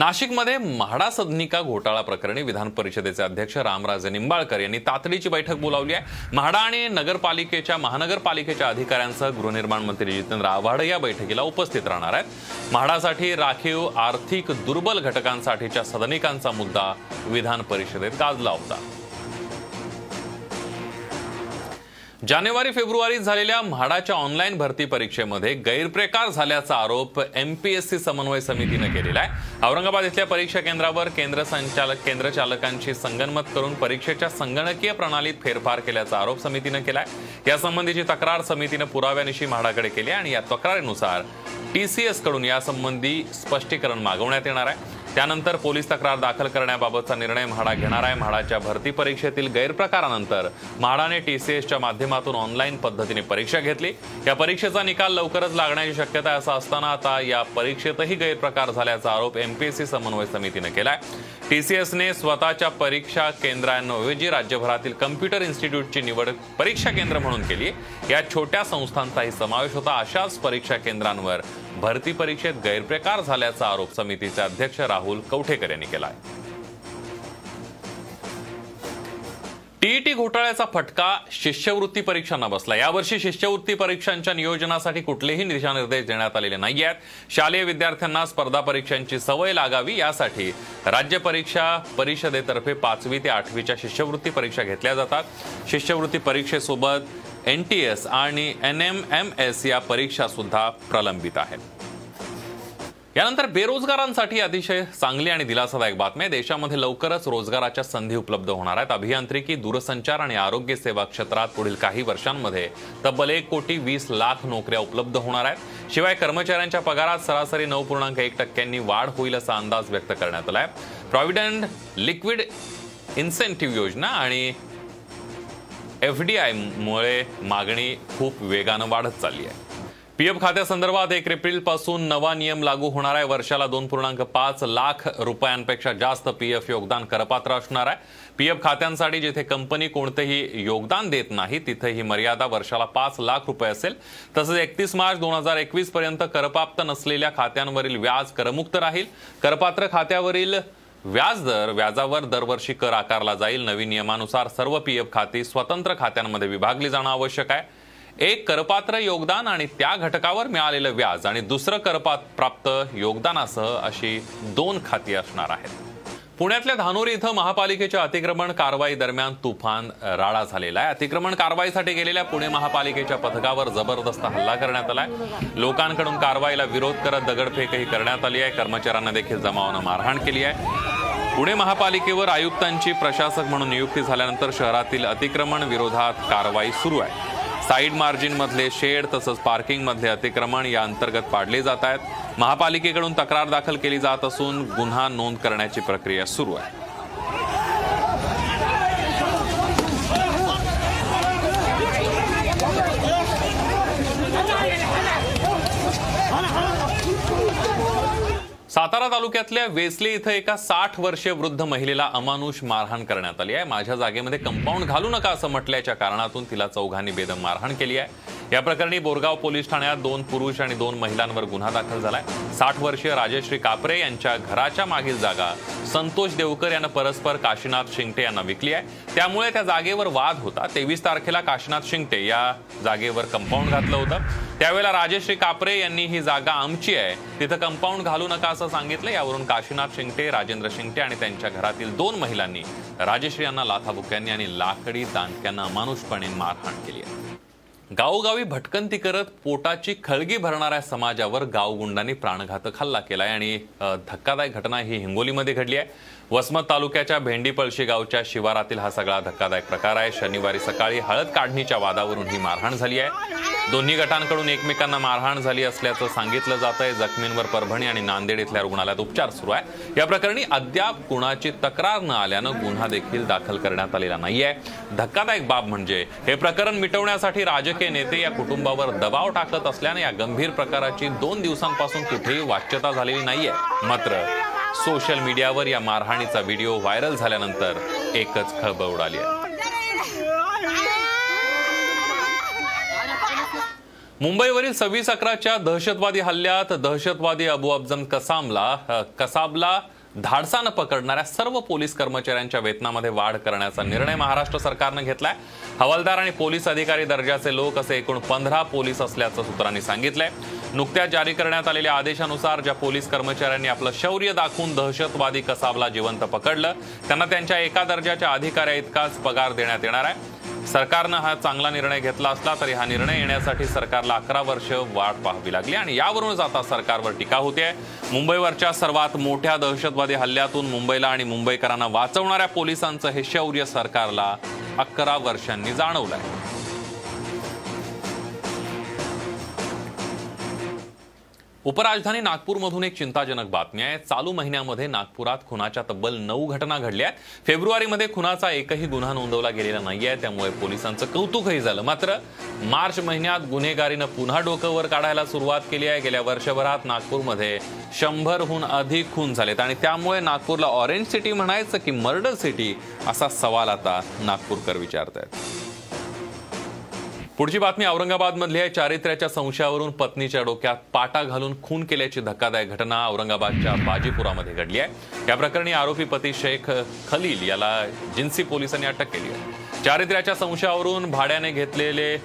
नाशिकमध्ये म्हाडा सदनिका घोटाळा प्रकरणी विधान परिषदेचे अध्यक्ष रामराजे निंबाळकर यांनी तातडीची बैठक बोलावली आहे. म्हाडा आणि नगरपालिकेच्या महानगरपालिकेच्या अधिकाऱ्यांसह गृहनिर्माण मंत्री जितेंद्र आव्हाड या बैठकीला उपस्थित राहणार आहेत. म्हाडासाठी राखीव आर्थिक दुर्बल घटकांसाठीच्या सदनिकांचा मुद्दा विधान परिषदेत गाजला होता. जानेवारी फेब्रुवारीत झालेल्या म्हाडाच्या ऑनलाईन भरती परीक्षेमध्ये गैरप्रकार झाल्याचा आरोप एमपीएससी समन्वय समितीनं केलेला आहे. औरंगाबाद इथल्या परीक्षा केंद्रावर केंद्र संचालक केंद्र चालकांशी संगनमत करून परीक्षेच्या संगणकीय प्रणालीत फेरफार केल्याचा आरोप समितीनं केलाय. यासंबंधीची तक्रार समितीनं पुराव्यानिशी म्हाडाकडे केली आणि या तक्रारीनुसार टीसीएसकडून यासंबंधी स्पष्टीकरण मागवण्यात येणार आहे. त्यानंतर पोलीस तक्रार दाखल करण्याबाबतचा निर्णय म्हाडा घेणार आहे. म्हाडाच्या भरती परीक्षेतील गैरप्रकारानंतर म्हाडाने टीसीएसच्या माध्यमातून ऑनलाईन पद्धतीने परीक्षा घेतली. या परीक्षेचा निकाल लवकरच लागण्याची शक्यता आहे असं असताना आता या परीक्षेतही गैरप्रकार झाल्याचा आरोप एमपीएससी समन्वय समितीनं केलाय. टीसीएसने स्वतःच्या परीक्षा केंद्रांऐवजी राज्यभरातील कम्प्युटर इन्स्टिट्यूटची निवड परीक्षा केंद्र म्हणून केली. या छोट्या संस्थांचाही समावेश होता. अशाच परीक्षा केंद्रांवर भरती परीक्षेत गैरप्रकार झाल्याचा आरोप समितीचे अध्यक्ष राहुल कवठेकर यांनी केला आहे टीईटी घोटाळ्याचा फटका शिष्यवृत्ती परीक्षांना बसला. यावर्षी शिष्यवृत्ती परीक्षांच्या नियोजनासाठी कुठलेही दिशानिर्देश देण्यात आलेले नाही आहेत शालेय विद्यार्थ्यांना स्पर्धा परीक्षांची सवय लागावी यासाठी राज्य परीक्षा परिषदेतर्फे पाचवी ते आठवीच्या शिष्यवृत्ती परीक्षा घेतल्या जातात. शिष्यवृत्ती परीक्षेसोबत एन टी एस आणि एन एम एम एस या परीक्षा सुद्धा प्रलंबित आहेत. यानंतर बेरोजगारांसाठी अतिशय चांगली आणि दिलासादायक बातमी आहे. देशामध्ये लवकरच रोजगाराच्या संधी उपलब्ध होणार आहेत. अभियांत्रिकी दूरसंचार आणि आरोग्य सेवा क्षेत्रात पुढील काही वर्षांमध्ये तब्बल एक कोटी वीस लाख नोकऱ्या उपलब्ध होणार आहेत. शिवाय कर्मचाऱ्यांच्या पगारात सरासरी नऊ पूर्णांक एक टक्क्यांनी वाढ होईल असा अंदाज व्यक्त करण्यात आला आहे प्रॉव्हिडंट लिक्विड इन्सेंटिव्ह योजना आणि एफ डी आयमुळे मागणी खूप वेगानं वाढत चालली आहे. पी एफ खात्यासंदर्भात एक एप्रिलपासून नवा नियम लागू होणार आहे. वर्षाला दोन पूर्णांक पाच लाख रुपयांपेक्षा जास्त पी एफ योगदान करपात्र असणार आहे. पी एफ खात्यांसाठी जिथे कंपनी कोणतेही योगदान देत नाही तिथे ही मर्यादा वर्षाला पाच लाख रुपये असेल. तसंच एकतीस मार्च दोन हजार एकवीस पर्यंत करप्राप्त नसलेल्या खात्यांवरील व्याज करमुक्त राहील. करपात्र खात्यावरील व्याजदर व्याजावर दरवर्षी कर आकारला जाईल. नवीन नियमानुसार सर्व पी एफ खाती स्वतंत्र खात्यांमध्ये विभागली जाणं आवश्यक आहे. एक करपात्र योगदान आणि त्या घटकावर मिळालेलं व्याज आणि दुसरं करपात प्राप्त योगदानासह अशी दोन खाती असणार आहेत. पुण्यातल्या धानोरी इथं महापालिकेच्या अतिक्रमण कारवाई दरम्यान तुफान राडा झालेला आहे. अतिक्रमण कारवाईसाठी गेलेल्या पुणे महापालिकेच्या पथकावर जबरदस्त हल्ला करण्यात आलाय. लोकांकडून कारवाईला विरोध करत दगडफेकही करण्यात आली आहे. कर्मचाऱ्यांना देखील जमावानं मारहाण केली आहे. पुणे महापालिकेवर आयुक्तांची प्रशासक म्हणून नियुक्ती झाल्यानंतर शहरातील अतिक्रमण विरोधात कारवाई सुरू आहे. साईड मार्जिनमधले शेड तसंच पार्किंगमधले अतिक्रमण या अंतर्गत पाडले जात आहेत. महापालिकेकडून तक्रार दाखल केली जात असून गुन्हा नोंद करण्याची प्रक्रिया सुरू आहे. सातारा तालुक्यातल्या वेसले इथं एका साठ वर्षीय वृद्ध महिलेला अमानुष मारहाण करण्यात आली आहे. माझ्या जागेमध्ये कंपाऊंड घालू नका असं म्हटल्याच्या कारणातून तिला चौघांनी बेदम मारहाण केली आहे. या प्रकरणी बोरगाव पोलीस ठाण्यात दोन पुरुष आणि दोन महिलांवर गुन्हा दाखल झालाय. साठ वर्षीय राजश्री कापरे यांच्या घराच्या मागील जागा संतोष देवकर यानं परस्पर काशीनाथ शिंगटे यांना विकली आहे. त्यामुळे त्या जागेवर वाद होता. तेवीस तारखेला काशीनाथ शिंगटे या जागेवर कंपाऊंड घातलं होतं. त्यावेळेला राजश्री कापरे यांनी ही जागा आमची आहे. तिथं कंपाऊंड घालू नका असं सांगितलं. यावरून काशीनाथ शिंगटे राजेंद्र शिंगटे आणि त्यांच्या घरातील दोन महिलांनी राजश्री यांना लाथाबुक्यांनी आणि लाकडी दांडक्यांना अमानुषपणे मारहाण केली आहे. गावोगावी भटकंती करत पोटाची खळगी भरणाऱ्या समाजावर गावगुंडांनी प्राणघातक हल्ला केलाय आणि धक्कादायक घटना ही हिंगोलीमध्ये घडली आहे. वसमत तालुक्याच्या भेंडीपळशी गावच्या शिवारातील हा सगळा धक्कादायक प्रकार आहे. शनिवारी सकाळी हळद काढणीच्या वादावरून ही मारहाण झाली आहे. दोन्ही गटांकडून एकमेकांना मारहाण झाली असल्याचं सांगितलं जात आहे जखमींवर परभणी आणि नांदेड इथल्या रुग्णालयात उपचार सुरू आहे. या प्रकरणी अद्याप कुणाची तक्रार न आल्यानं गुन्हा देखील दाखल करण्यात आलेला नाहीये. धक्कादायक बाब म्हणजे हे प्रकरण मिटवण्यासाठी राजकीय नेते या कुटुंबावर दबाव टाकत असल्याने या गंभीर प्रकाराची दोन दिवसांपासून कुठेही वाच्यता झालेली नाहीये. मात्र सोशल मीडियावर या मारहाणीचा व्हिडिओ व्हायरल झाल्यानंतर एकच खळबळ उडाली आहे. मुंबईवरील सव्वीस अकराच्या दहशतवादी हल्ल्यात दहशतवादी अबू अफजल कसामला कसाबला धाडसानं पकडणाऱ्या सर्व पोलीस कर्मचाऱ्यांच्या वेतनामध्ये वाढ करण्याचा निर्णय महाराष्ट्र सरकारनं घेतलाय. हवालदार आणि पोलीस अधिकारी दर्जाचे लोक असे एकूण पंधरा पोलीस असल्याचं सूत्रांनी सांगितलंय. नुकत्याच जारी करण्यात आलेल्या आदेशानुसार ज्या पोलीस कर्मचाऱ्यांनी आपलं शौर्य दाखवून दहशतवादी कसाबला जिवंत पकडलं त्यांना त्यांच्या एका दर्जाच्या अधिकाऱ्या इतकाच पगार देण्यात येणार आहे. सरकारनं हा चांगला निर्णय घेतला असला तरी हा निर्णय येण्यासाठी सरकारला अकरा वर्ष वाट पाहावी लागली आणि यावरूनच आता सरकारवर टीका होते मुंबईवरच्या सर्वात मोठ्या दहशतवादी हल्ल्यातून मुंबईला आणि मुंबईकरांना वाचवणाऱ्या पोलिसांचं हे शौर्य सरकारला अकरा वर्षांनी जाणवलं आहे उपराजधानी नागपूरमधून एक चिंताजनक बातमी आहे. चालू महिन्यामध्ये नागपुरात खुनाच्या तब्बल नऊ घटना घडल्या आहेत. फेब्रुवारीमध्ये खुनाचा एकही गुन्हा नोंदवला गेलेला नाही आहे. त्यामुळे पोलिसांचं कौतुकही झालं. मात्र मार्च महिन्यात गुन्हेगारीनं पुन्हा डोकं वर काढायला सुरुवात केली आहे. गेल्या वर्षभरात नागपूरमध्ये शंभरहून अधिक खून झालेत. आणि त्यामुळे नागपूरला ऑरेंज सिटी म्हणायचं की मर्डर सिटी असा सवाल आता नागपूरकर विचारत आहेत पुढची बातमी औरंगाबादमधली आहे. चारित्र्याच्या संशयावरून पत्नीच्या डोक्यात पाटा घालून खून केल्याची धक्कादायक घटना औरंगाबादच्या बाजीपुरामध्ये घडली आहे. या प्रकरणी आरोपी पती शेख खलील याला जिन्सी पोलिसांनी अटक केली आहे. चारित्र्याच्या संशयावरून भाड्याने घेतलेले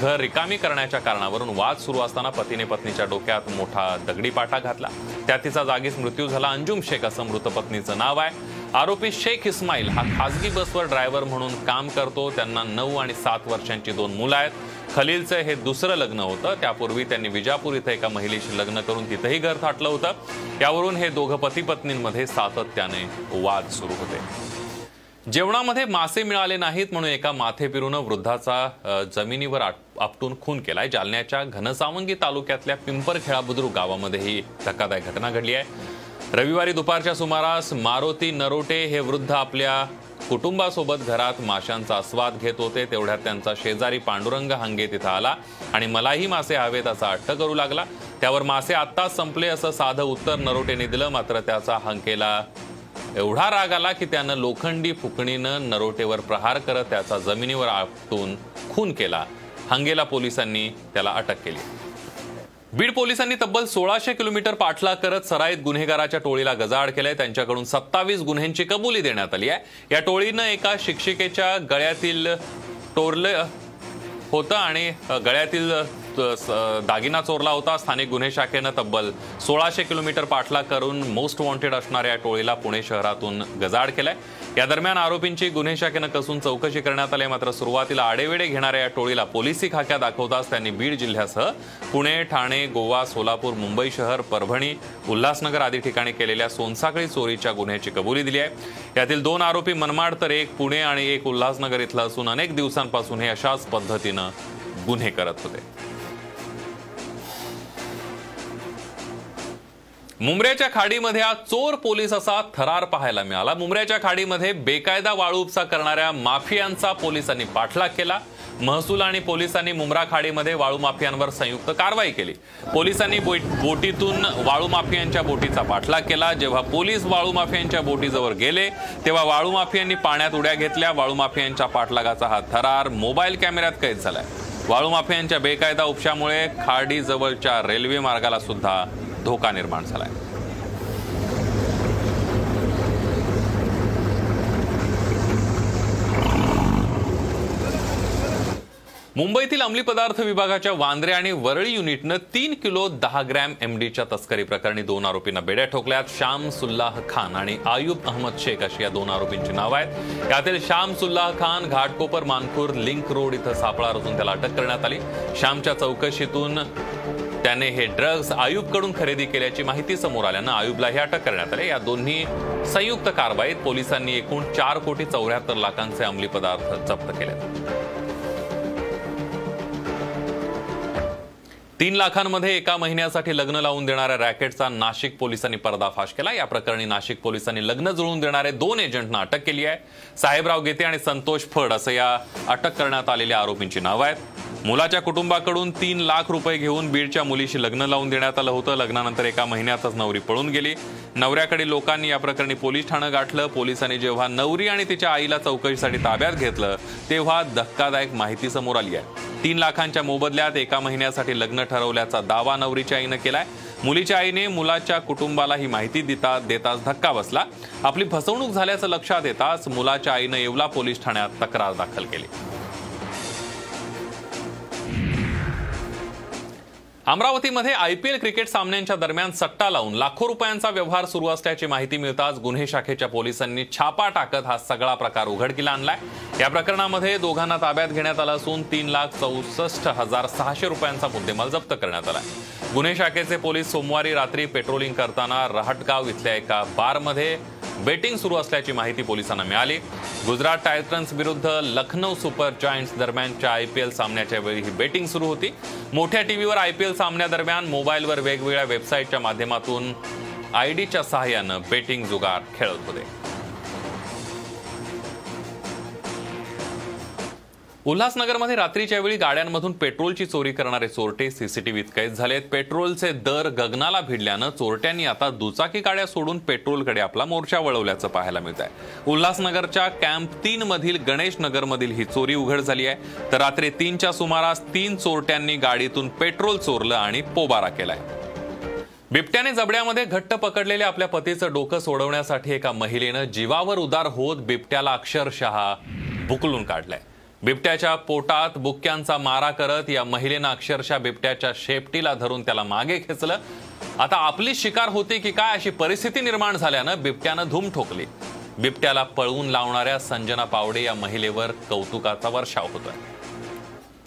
घर रिकामी करण्याच्या कारणावरून वाद सुरू असताना पतीने पत्नीच्या डोक्यात मोठा दगडी पाटा घातला. त्या तिचा जागीच मृत्यू झाला. अंजुम शेख असं मृत पत्नीचं नाव आहे. आरोपी शेख इस्माईल हा खासगी बसवर ड्रायव्हर म्हणून काम करतो. त्यांना नऊ आणि सात वर्षांची दोन मुलं आहेत. खलीलचं हे दुसरं लग्न होतं. त्यापूर्वी त्यांनी विजापूर इथं एका महिलेशी लग्न करून तिथंही घर थाटलं होतं. त्यावरून हे दोघं पती पत्नींमध्ये सातत्याने वाद सुरू होते. जेवणामध्ये मासे मिळाले नाहीत म्हणून एका माथेपिरूनं वृद्धाचा जमिनीवर आपटून खून केलाय. जालन्याच्या घनसावंगी तालुक्यातल्या पिंपरखेळा बुद्रुक गावामध्ये ही धक्कादायक घटना घडली आहे. रविवारी दुपारच्या सुमारास मारुती नरोटे हे वृद्ध आपल्या कुटुंबासोबत घरात माशांचा आस्वाद घेत होते. तेवढ्यात त्यांचा शेजारी पांडुरंग हंगे तिथं आला आणि मलाही मासे हवेत असा अट्ट करू लागला. त्यावर मासे आत्ताच संपले असं साधं उत्तर नरोटेने दिलं. मात्र त्याचा हंकेला एवढा राग आला की त्यानं लोखंडी फुकणीनं नरोटेवर प्रहार करत त्याचा जमिनीवर आपटून खून केला. हंगेला पोलिसांनी त्याला अटक केली. बीड पोलिसांनी तब्बल सोळाशे किलोमीटर पाठलाग करत सराईत गुन्हेगाराच्या टोळीला गजाआड केलाय. त्यांच्याकडून सत्तावीस गुन्ह्यांची कबुली देण्यात आली आहे. या टोळीनं एका शिक्षिकेच्या गळ्यातील टोरलं होतं आणि गळ्यातील दागिना चोरला होता. स्थानिक गुन्हे शाखेनं तब्बल सोळाशे किलोमीटर पाठलाग करून मोस्ट वॉन्टेड असणाऱ्या या टोळीला पुणे शहरातून गजाड केलाय. या दरम्यान आरोपींची गुन्हे शाखेनं कसून चौकशी करण्यात आली. मात्र सुरुवातीला आडेवेडे घेणाऱ्या या टोळीला पोलिसी खाक्या दाखवताच त्यांनी बीड जिल्ह्यासह पुणे ठाणे गोवा सोलापूर मुंबई शहर परभणी उल्हासनगर आदी ठिकाणी केलेल्या सोनसाखळी चोरीच्या गुन्ह्याची कबुली दिली आहे. यातील दोन आरोपी मनमाड तर एक पुणे आणि एक उल्हासनगर इथला असून अनेक दिवसांपासून हे अशाच पद्धतीनं गुन्हे करत होते. मुंबऱ्याच्या खाडीमध्ये आज चोर पोलीस असा थरार पाहायला मिळाला. मुंबऱ्याच्या खाडीमध्ये बेकायदा वाळू उपसा करणाऱ्या माफियांचा पोलिसांनी पाठलाग केला. महसूल आणि पोलिसांनी मुंब्रा खाडीमध्ये वाळू माफियांवर संयुक्त कारवाई केली. पोलिसांनी बोटीतून वाळू माफियांच्या बोटीचा पाठलाग केला. जेव्हा पोलीस वाळू माफियांच्या बोटीजवळ गेले तेव्हा वाळू माफियांनी पाण्यात उड्या घेतल्या. वाळू माफियांच्या पाठलागाचा हा थरार मोबाईल कॅमेऱ्यात कैद झालाय. वाळू माफियांच्या बेकायदा उपशामुळे खाडीजवळच्या रेल्वे मार्गाला सुद्धा धोका निर्माण झाला आहे मुंबईतील अंमली पदार्थ विभागाच्या वांद्रे आणि वरळी युनिटनं तीन किलो दहा ग्रॅम एमडीच्या तस्करी प्रकरणी दोन आरोपींना बेड्या ठोकल्यात. श्याम सुल्लाह खान आणि आयुब अहमद शेख अशी या दोन आरोपींची नावं आहेत. यातील श्याम सुल्लाह खान घाटकोपर मानपूर लिंक रोड इथं सापळा रचून त्याला अटक करण्यात आली. श्यामच्या चौकशीतून त्याने हे ड्रग्ज आयुबकडून खरेदी केल्याची माहिती समोर आल्यानं आयुबलाही अटक करण्यात आली. या दोन्ही संयुक्त कारवाईत पोलिसांनी एकूण चार कोटी चौऱ्याहत्तर लाखांचे अंमली पदार्थ जप्त केले. तीन लाखांमध्ये एका महिन्यासाठी लग्न लावून देणाऱ्या रॅकेटचा नाशिक पोलिसांनी पर्दाफाश केला. या प्रकरणी नाशिक पोलिसांनी लग्न जुळवून देणारे दोन एजंटना अटक केली आहे. साहेबराव गेते आणि संतोष फड असं या अटक करण्यात आलेल्या आरोपींची नावं आहेत. मुलाच्या कुटुंबाकडून तीन लाख रुपये घेऊन बीडच्या मुलीशी लग्न लावून देण्यात आलं होतं. लग्नानंतर एका महिन्यातच नवरी पळून गेली. नवऱ्याकडे लोकांनी या प्रकरणी पोलीस ठाणं गाठलं. पोलिसांनी जेव्हा नवरी आणि तिच्या आईला चौकशीसाठी ताब्यात घेतलं तेव्हा धक्कादायक माहिती समोर आली आहे. तीन लाखांच्या मोबदल्यात एका महिन्यासाठी लग्न ठरवल्याचा दावा नवरीच्या आईनं केलाय. मुलीच्या आईने मुलाच्या कुटुंबाला ही माहिती देता देताच धक्का बसला. आपली फसवणूक झाल्याचं लक्षात येताच मुलाच्या आईनं येवला पोलीस ठाण्यात तक्रार दाखल केली. अमरावतीमध्ये आय पी एल क्रिकेट सामन्यांच्या दरम्यान सट्टा लावून लाखो रुपयांचा व्यवहार सुरू असल्याची माहिती मिळताच गुन्हे शाखेच्या पोलिसांनी छापा टाकत हा सगळा प्रकार उघडकीला आणलाय. या प्रकरणामध्ये दोघांना ताब्यात घेण्यात आलं असून तीन लाख चौसष्ट हजार सहाशे रुपयांचा मुद्देमाल जप्त करण्यात आलाय. गुन्हे शाखेचे पोलीस सोमवारी रात्री पेट्रोलिंग करताना रहाटगाव इथल्या एका बारमध्ये बेटिंग सुरू असल्याची माहिती पोलिसांना मिळाली. गुजरात टायटन्स विरुद्ध लखनौ सुपर जायंट्स दरम्यानच्या आय पी एल सामन्याच्या वेळी ही बेटिंग सुरू होती. मोठ्या टीव्हीवर एल सामन्यादरम्यान मोबाईलवर वेगवेगळ्या वेबसाईटच्या माध्यमातून आयडीच्या सहाय्यानं बेटिंग जुगार खेळत होते. उल्हासनगरमध्ये रात्रीच्या वेळी गाड्यांमधून पेट्रोलची चोरी करणारे चोरटे सीसीटीव्हीत कैद झालेत. पेट्रोलचे दर गगनाला भिडल्यानं चोरट्यांनी आता दुचाकी गाड्या सोडून पेट्रोलकडे आपला मोर्चा वळवल्याचं पाहायला मिळत आहे उल्हासनगरच्या कॅम्प तीन मधील गणेश नगरमधील ही चोरी उघड झाली आहे. तर रात्री तीनच्या सुमारास तीन चोरट्यांनी गाडीतून पेट्रोल चोरलं आणि पोबारा केलाय. बिबट्याने जबड्यामध्ये घट्ट पकडलेल्या आपल्या पतीचं डोकं सोडवण्यासाठी एका महिलेनं जीवावर उदार होत बिबट्याला अक्षरशः बुकलून काढलंय. बिबट्याच्या पोटात बुक्क्यांचा मारा करत या महिलेनं अक्षरशः बिबट्याच्या शेपटीला धरून त्याला मागे खेचलं. आता आपली शिकार होती की काय अशी परिस्थिती निर्माण झाल्यानं बिबट्यानं धूम ठोकली. बिबट्याला पळवून लावणाऱ्या संजना पावडे या महिलेवर कौतुकाचा वर्षाव होतोय.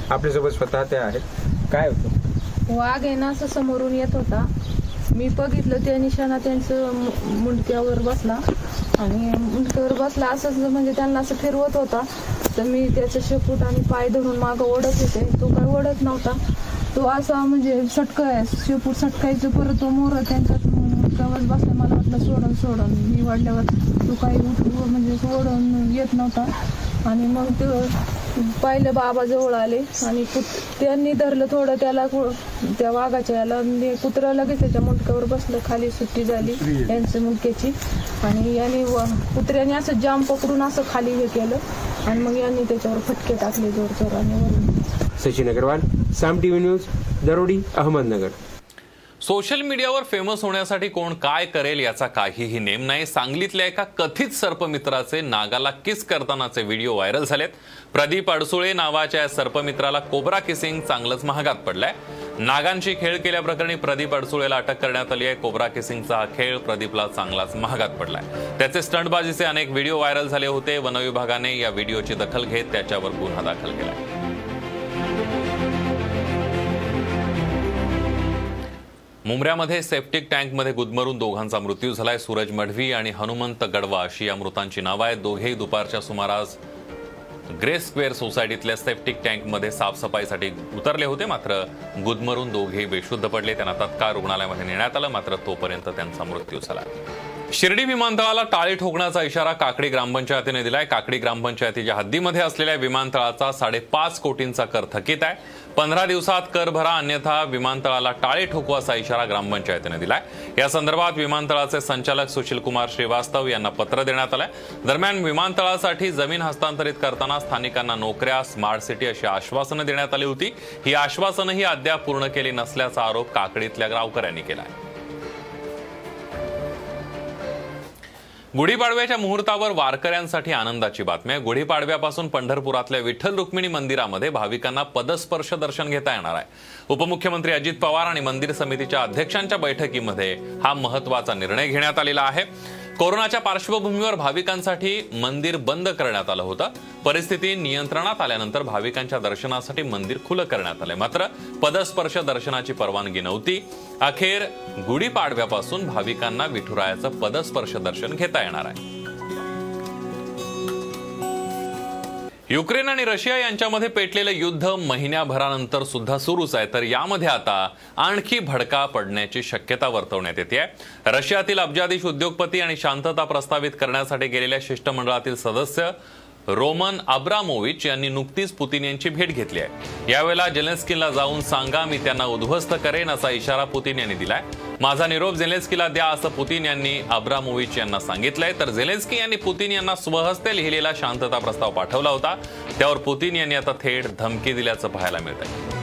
आपल्यासोबत स्वतः ते आहेत. काय होतं?
वाघ आहे ना असं समोरून येत होता. मी बघितलं त्या निशाणा त्यांचं मुंडक्यावर बसला. आणि मुंडक्यावर बसला असंच म्हणजे त्यांना असं फिरवत होता. तर मी त्याचं शेपूट आणि पाय धरून मागं ओढत होते. तो काय ओढत नव्हता. तो असा म्हणजे सटकाय शेपूट सटकायचं परत तो मोर त्यांच्यात मुंडक्यावर बसल्या मला वाटलं सोडून सोडून. मी वाढल्यावर तो काही उठ म्हणजे सोडून येत नव्हता. आणि मग ते पाहिलं बाबा जवळ आले आणि कुत- त्यांनी धरलं थोडं त्याला त्या वाघाच्या याला म्हणजे कुत्रा लगेच त्याच्या मुंडक्यावर बसलं. खाली सुट्टी झाली यांच्या मुंडक्याची. आणि याने व- कुत्र्याने असं जाम पकडून असं खाली हे केलं. आणि मग यांनी त्याच्यावर फटके टाकले जोर जोराने वरून.
Sachin Agrawal Saam TV news Darodi Ahmednagar.
Social मीडियावर फेमस होण्यासाठी कोण काय करेल याचा काहीही नेम नाही. सांगलीतल्या एका कथित सर्पमित्राचे नागाला किस करतानाचे व्हिडिओ व्हायरल झालेत. प्रदीप अडसुळे नावाच्या या सर्पमित्राला कोबरा किसिंग चांगलंच महागात पडलाय. नागांशी खेळ केल्याप्रकरणी प्रदीप अडसुळेला अटक करण्यात आली आहे. कोबरा किसिंगचा हा खेळ प्रदीपला चांगलाच महागात पडलाय. त्याचे स्टंटबाजीचे अनेक व्हिडिओ व्हायरल झाले होते. वनविभागाने या व्हिडिओची दखल घेत त्याच्यावर गुन्हा दाखल केलाय मुंबऱ्यामध्ये सेप्टिक टँकमध्ये गुदमरून दोघांचा मृत्यू झालाय. सूरज मढवी आणि हनुमंत गडवा अशी या मृतांची नावं आहेत. दोघेही दुपारच्या सुमारास ग्रे स्क्वेअर सोसायटीतल्या सेप्टिक टँकमध्ये साफसफाईसाठी उतरले होते. मात्र गुदमरून दोघे बेशुद्ध पडले. त्यांना तत्काळ रुग्णालयामध्ये नेण्यात आलं. मात्र तोपर्यंत त्यांचा मृत्यू झाला. शिर्डी विमानतळाला टाळी ठोकण्याचा इशारा काकडी ग्रामपंचायतीने दिलाय. काकडी ग्रामपंचायतीच्या हद्दीमध्ये असलेल्या विमानतळाचा साडेपाच कोटींचा कर थकीत आहे. पंधरा दिवसात कर भरा अन्यथा विमानतळाला टाळे ठोकू असा इशारा ग्रामपंचायतीने दिलाय. या संदर्भात विमानतळाचे संचालक सुशील कुमार श्रीवास्तव यांना पत्र देण्यात आलंय. दरम्यान विमानतळासाठी जमीन हस्तांतरित करताना स्थानिकांना नोकऱ्या स्मार्ट सिटी अशी आश्वासनं देण्यात आली होती. ही आश्वासनंही अद्याप पूर्ण केली नसल्याचा आरोप काकडीतल्या गावकऱ्यांनी केला आहे गुढीपाडव्याच्या मुहूर्तावर वारकऱ्यांसाठी आनंदाची बातमी आहे. गुढीपाडव्यापासून पंढरपुरातल्या विठ्ठल रुक्मिणी मंदिरामध्ये भाविकांना पदस्पर्श दर्शन घेता येणार आहे. उपमुख्यमंत्री अजित पवार आणि मंदिर समितीच्या अध्यक्षांच्या बैठकीमध्ये हा महत्त्वाचा निर्णय घेण्यात आलेला आहे. कोरोनाच्या पार्श्वभूमीवर भाविकांसाठी मंदिर बंद करण्यात आलं होतं. परिस्थिती नियंत्रणात आल्यानंतर भाविकांच्या दर्शनासाठी मंदिर खुलं करण्यात आलंय. मात्र पदस्पर्श दर्शनाची परवानगी नव्हती. अखेर गुढीपाडव्यापासून भाविकांना विठुरायाचं पदस्पर्श दर्शन घेता येणार आहे. युक्रेन आणि रशिया यांच्यामध्ये पेटलेलं युद्ध महिन्याभरानंतर सुद्धा सुरूच आहे. तर यामध्ये आता आणखी भडका पडण्याची शक्यता वर्तवण्यात येते रशियातील अब्जाधीश उद्योगपती आणि शांतता प्रस्तावित करण्यासाठी गेलेल्या शिष्टमंडळातील सदस्य रोमन अब्रामोविच यांनी नुकतीच पुतीन यांची भेट घेतली आहे. यावेळेला जेलेन्स्कीला जाऊन सांगा मी त्यांना उद्ध्वस्त करेन असा इशारा पुतीन यांनी दिलाय. माझा निरोप झेलेन्स्कीला द्या असं पुतीन यांनी अब्रामोविच यांना सांगितलंय. तर झेलेन्स्की यांनी पुतीन यांना स्वहस्ते लिहिलेला शांतता प्रस्ताव पाठवला होता. त्यावर पुतीन यांनी आता थेट धमकी दिल्याचं पाहायला मिळत आहे